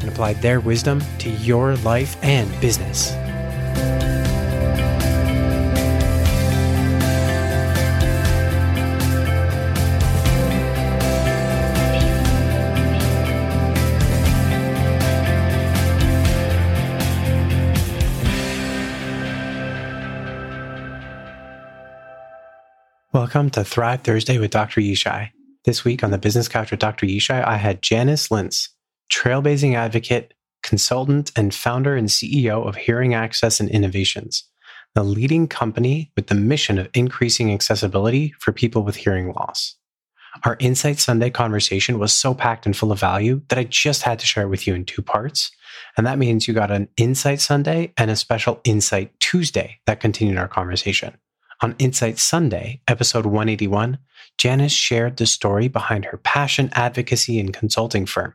and apply their wisdom to your life and business. Welcome to Thrive Thursday with Dr. Yishai. This week on the Business Couch with Dr. Yishai, I had Janice Lintz, trailblazing advocate, consultant, and founder and CEO of Hearing Access and Innovations, the leading company with the mission of increasing accessibility for people with hearing loss. Our Insight Sunday conversation was so packed and full of value that I just had to share it with you in two parts. And that means you got an Insight Sunday and a special Insight Tuesday that continued our conversation. On Insight Sunday, episode 181, Janice shared the story behind her passion advocacy and consulting firm.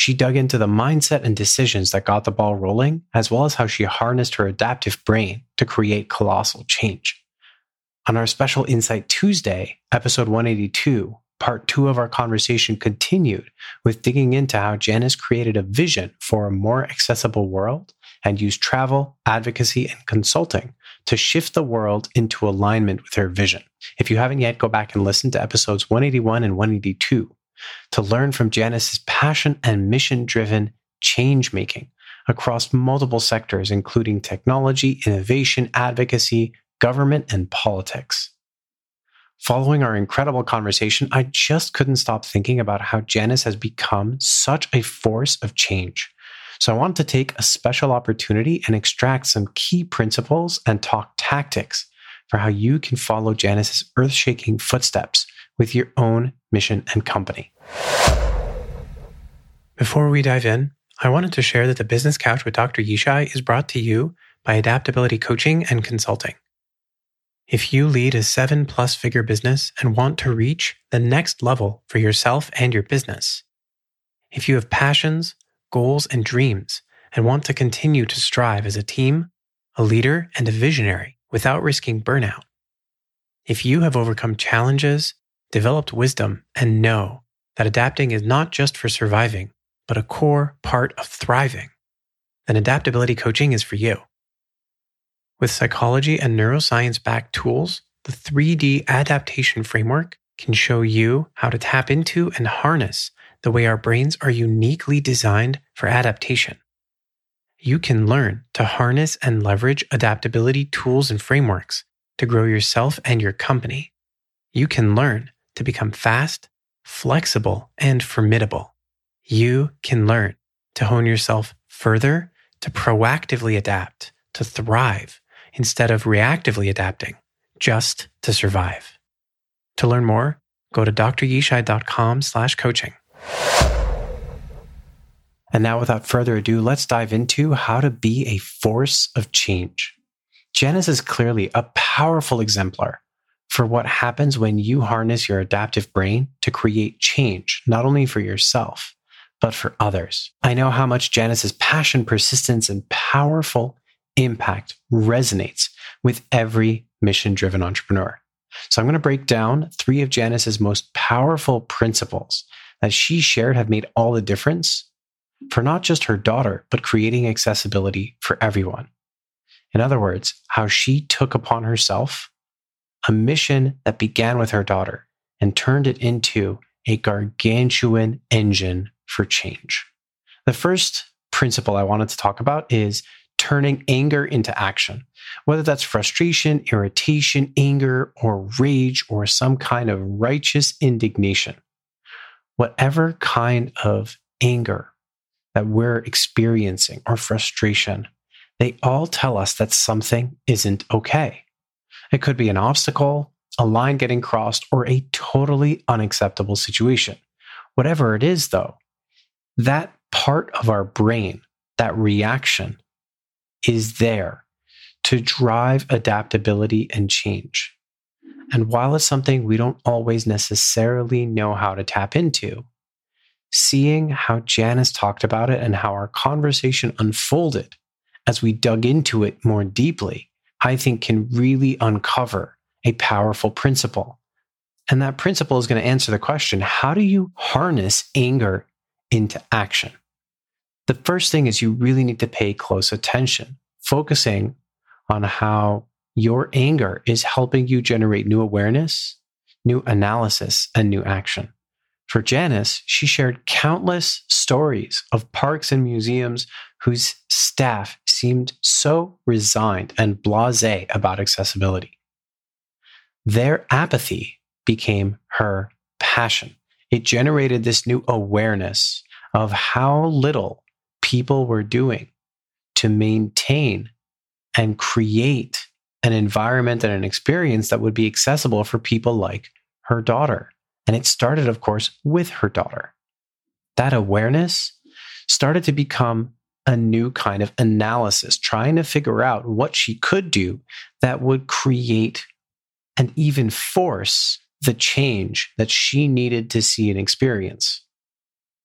She dug into the mindset and decisions that got the ball rolling, as well as how she harnessed her adaptive brain to create colossal change. On our special Insight Tuesday, episode 182, part two of our conversation continued with digging into how Janice created a vision for a more accessible world and used travel, advocacy, and consulting to shift the world into alignment with her vision. If you haven't yet, go back and listen to episodes 181 and 182 to learn from Janice's passion and mission driven change making across multiple sectors, including technology, innovation, advocacy, government, and politics. Following our incredible conversation, I just couldn't stop thinking about how Janice has become such a force of change. So I want to take a special opportunity and extract some key principles and talk tactics for how you can follow Janice's earth shaking footsteps with your own mission and company. Before we dive in, I wanted to share that the Business Couch with Dr. Yishai is brought to you by Adaptability Coaching and Consulting. If you lead a seven plus figure business and want to reach the next level for yourself and your business, if you have passions, goals, and dreams and want to continue to strive as a team, a leader, and a visionary without risking burnout, if you have overcome challenges, developed wisdom, and know that adapting is not just for surviving, but a core part of thriving, then adaptability coaching is for you. With psychology and neuroscience backed tools, the 3D adaptation framework can show you how to tap into and harness the way our brains are uniquely designed for adaptation. You can learn to harness and leverage adaptability tools and frameworks to grow yourself and your company. You can learn to become fast, flexible, and formidable you can learn to hone yourself further, to proactively adapt, to thrive instead of reactively adapting just to survive. To learn more, go to dryishai.com slash coaching. And now, without further ado, let's dive into how to be a force of change. Janice is clearly a powerful exemplar for what happens when you harness your adaptive brain to create change, not only for yourself, but for others. I know how much Janice's passion, persistence, and powerful impact resonates with every mission driven entrepreneur. So I'm going to break down three of Janice's most powerful principles that she shared have made all the difference for not just her daughter, but creating accessibility for everyone. In other words, how she took upon herself a mission that began with her daughter and turned it into a gargantuan engine for change. The first principle I wanted to talk about is turning anger into action, whether that's frustration, irritation, anger, or rage, or some kind of righteous indignation. Whatever kind of anger that we're experiencing or frustration, they all tell us that something isn't okay. It could be an obstacle, a line getting crossed, or a totally unacceptable situation. Whatever it is, though, that part of our brain, that reaction, is there to drive adaptability and change. And while it's something we don't always necessarily know how to tap into, seeing how Janice talked about it and how our conversation unfolded as we dug into it more deeply, I think can really uncover a powerful principle. And that principle is going to answer the question how do you harness anger into action? The first thing is you really need to pay close attention, focusing on how your anger is helping you generate new awareness, new analysis, and new action. For Janice, she shared countless stories of parks and museums whose staff seemed so resigned and blase about accessibility. Their apathy became her passion. It generated this new awareness of how little people were doing to maintain and create an environment and an experience that would be accessible for people like her daughter. And it started, of course, with her daughter. That awareness started to become a new kind of analysis, trying to figure out what she could do that would create and even force the change that she needed to see and experience.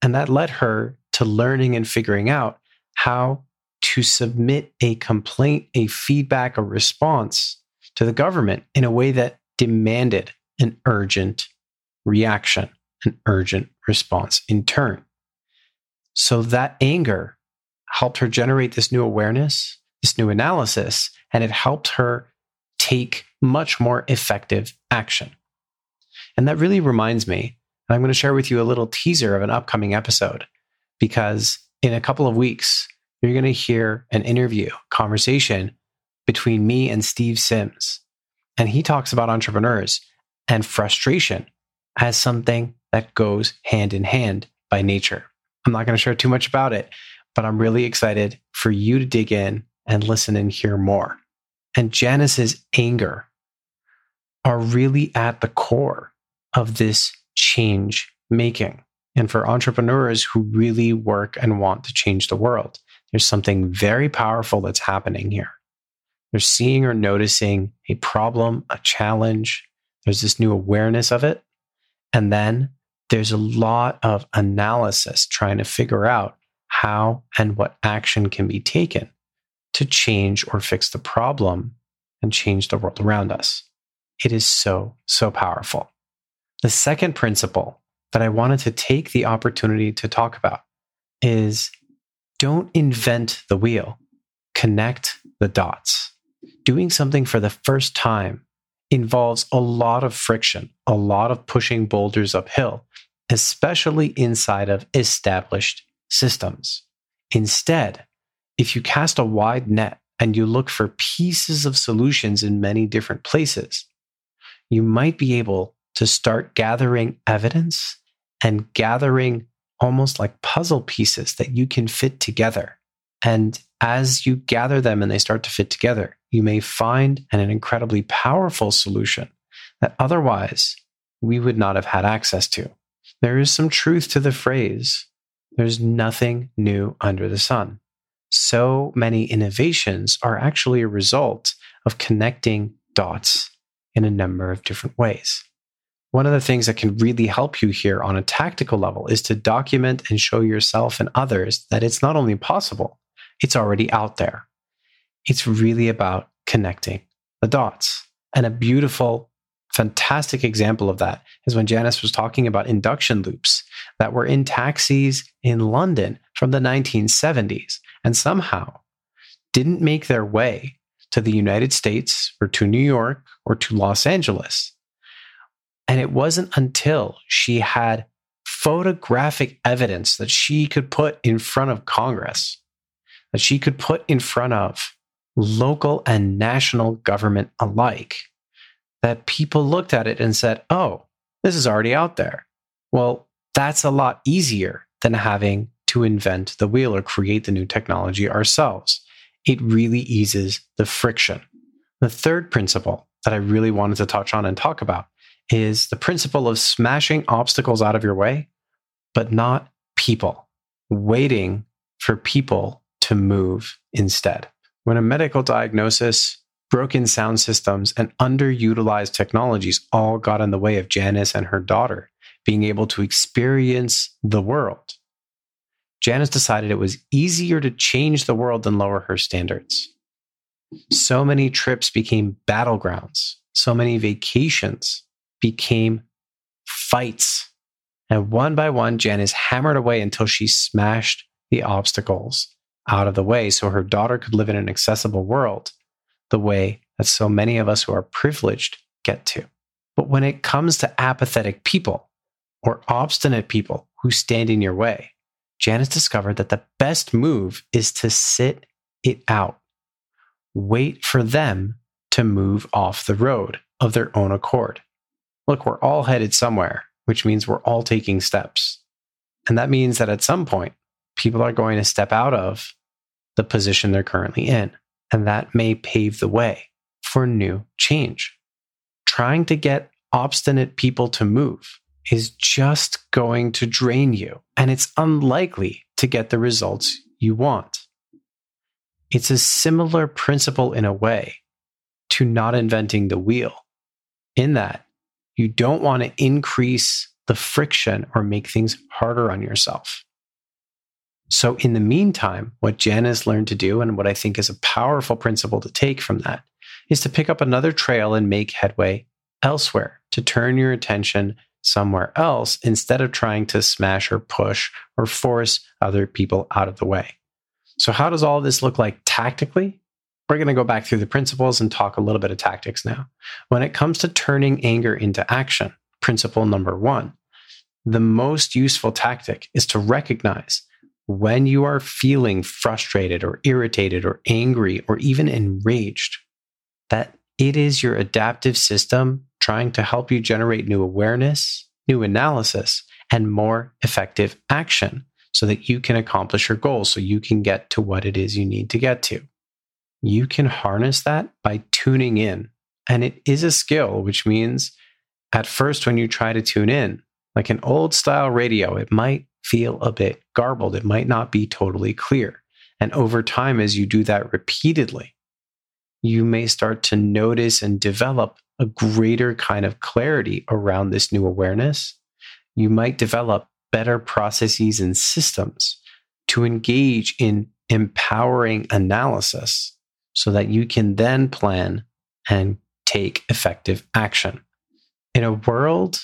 And that led her to learning and figuring out how to submit a complaint, a feedback, a response to the government in a way that demanded an urgent reaction, an urgent response in turn. So that anger helped her generate this new awareness, this new analysis, and it helped her take much more effective action. And that really reminds me, and I'm going to share with you a little teaser of an upcoming episode because in a couple of weeks, you're going to hear an interview, conversation between me and Steve Sims. And he talks about entrepreneurs and frustration as something that goes hand in hand by nature. I'm not going to share too much about it, but I'm really excited for you to dig in and listen and hear more. And Janice's anger are really at the core of this change making. And for entrepreneurs who really work and want to change the world, there's something very powerful that's happening here. They're seeing or noticing a problem, a challenge. There's this new awareness of it. And then there's a lot of analysis trying to figure out how and what action can be taken to change or fix the problem and change the world around us. It is so, so powerful. The second principle that I wanted to take the opportunity to talk about is don't invent the wheel, connect the dots. Doing something for the first time involves a lot of friction, a lot of pushing boulders uphill, especially inside of established systems. Instead, if you cast a wide net and you look for pieces of solutions in many different places, you might be able to start gathering evidence and gathering almost like puzzle pieces that you can fit together. And as you gather them and they start to fit together, you may find an incredibly powerful solution that otherwise we would not have had access to. There is some truth to the phrase there's nothing new under the sun. So many innovations are actually a result of connecting dots in a number of different ways. One of the things that can really help you here on a tactical level is to document and show yourself and others that it's not only possible, it's already out there. It's really about connecting the dots. And a beautiful fantastic example of that is when Janice was talking about induction loops that were in taxis in London from the 1970s and somehow didn't make their way to the United States or to New York or to Los Angeles. And it wasn't until she had photographic evidence that she could put in front of Congress, that she could put in front of local and national government alike, that people looked at it and said, oh, this is already out there. Well, that's a lot easier than having to invent the wheel or create the new technology ourselves. It really eases the friction. The third principle that I really wanted to touch on and talk about is the principle of smashing obstacles out of your way, but not people, waiting for people to move instead. When a medical diagnosis, broken sound systems, and underutilized technologies all got in the way of Janice and her daughter being able to experience the world, Janice decided it was easier to change the world than lower her standards. So many trips became battlegrounds. So many vacations became fights. And one by one, Janice hammered away until she smashed the obstacles out of the way so her daughter could live in an accessible world the way that so many of us who are privileged get to. But when it comes to apathetic people or obstinate people who stand in your way, Janice discovered that the best move is to sit it out. Wait for them to move off the road of their own accord. Look, we're all headed somewhere, which means we're all taking steps. And that means that at some point, people are going to step out of the position they're currently in. And that may pave the way for new change. Trying to get obstinate people to move is just going to drain you, and it's unlikely to get the results you want. It's a similar principle in a way to not inventing the wheel, in that you don't want to increase the friction or make things harder on yourself. So, in the meantime, what Jen has learned to do, and what I think is a powerful principle to take from that, is to pick up another trail and make headway elsewhere, to turn your attention somewhere else instead of trying to smash or push or force other people out of the way. So, how does all this look like tactically? We're going to go back through the principles and talk a little bit of tactics now. When it comes to turning anger into action, principle number one, the most useful tactic is to recognize when you are feeling frustrated or irritated or angry or even enraged, that it is your adaptive system trying to help you generate new awareness, new analysis, and more effective action so that you can accomplish your goals, so you can get to what it is you need to get to. You can harness that by tuning in. And it is a skill, which means at first, when you try to tune in, like an old style radio, it might feel a bit garbled. It might not be totally clear. And over time, as you do that repeatedly, you may start to notice and develop a greater kind of clarity around this new awareness. You might develop better processes and systems to engage in empowering analysis so that you can then plan and take effective action. In a world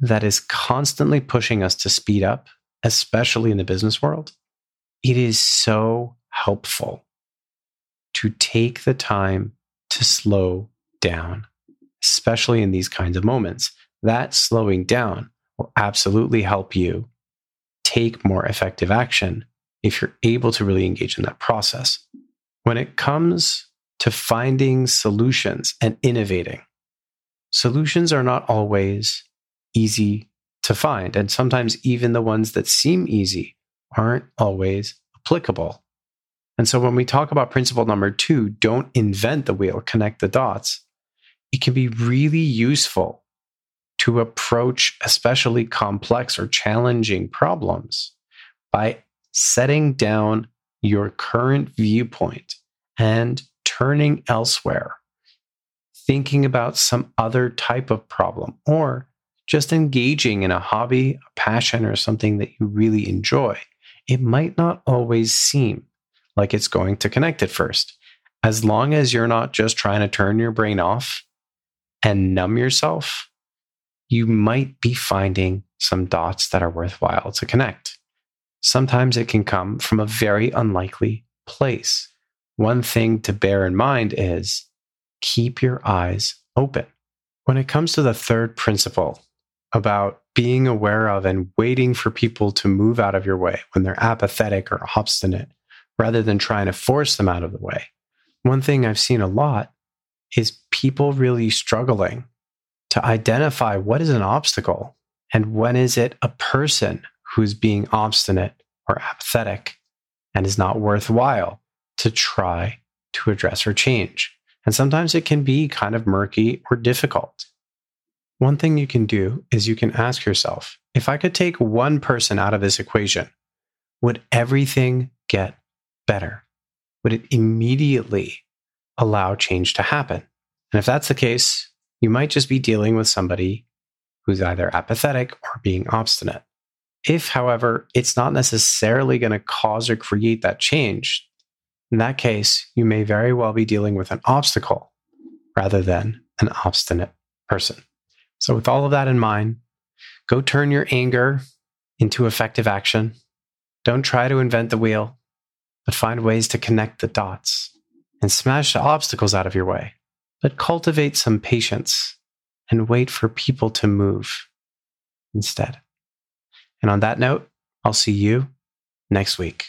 that is constantly pushing us to speed up, especially in the business world, it is so helpful to take the time to slow down, especially in these kinds of moments. That slowing down will absolutely help you take more effective action if you're able to really engage in that process. When it comes to finding solutions and innovating, solutions are not always easy to find. And sometimes even the ones that seem easy aren't always applicable. And so when we talk about principle number two, don't invent the wheel, connect the dots, it can be really useful to approach especially complex or challenging problems by setting down your current viewpoint and turning elsewhere, thinking about some other type of problem, or just engaging in a hobby, a passion, or something that you really enjoy. It might not always seem like it's going to connect at first. As long as you're not just trying to turn your brain off and numb yourself, you might be finding some dots that are worthwhile to connect. Sometimes it can come from a very unlikely place. One thing to bear in mind is keep your eyes open. When it comes to the third principle about being aware of and waiting for people to move out of your way when they're apathetic or obstinate, rather than trying to force them out of the way, one thing I've seen a lot is people really struggling to identify what is an obstacle and when is it a person who's being obstinate or apathetic and is not worthwhile to try to address or change. And sometimes it can be kind of murky or difficult. One thing you can do is you can ask yourself if I could take one person out of this equation, would everything get better? Would it immediately allow change to happen? And if that's the case, you might just be dealing with somebody who's either apathetic or being obstinate. If, however, it's not necessarily going to cause or create that change, in that case, you may very well be dealing with an obstacle rather than an obstinate person. So, with all of that in mind, go turn your anger into effective action. Don't try to invent the wheel, but find ways to connect the dots and smash the obstacles out of your way. But cultivate some patience and wait for people to move instead. And on that note, I'll see you next week.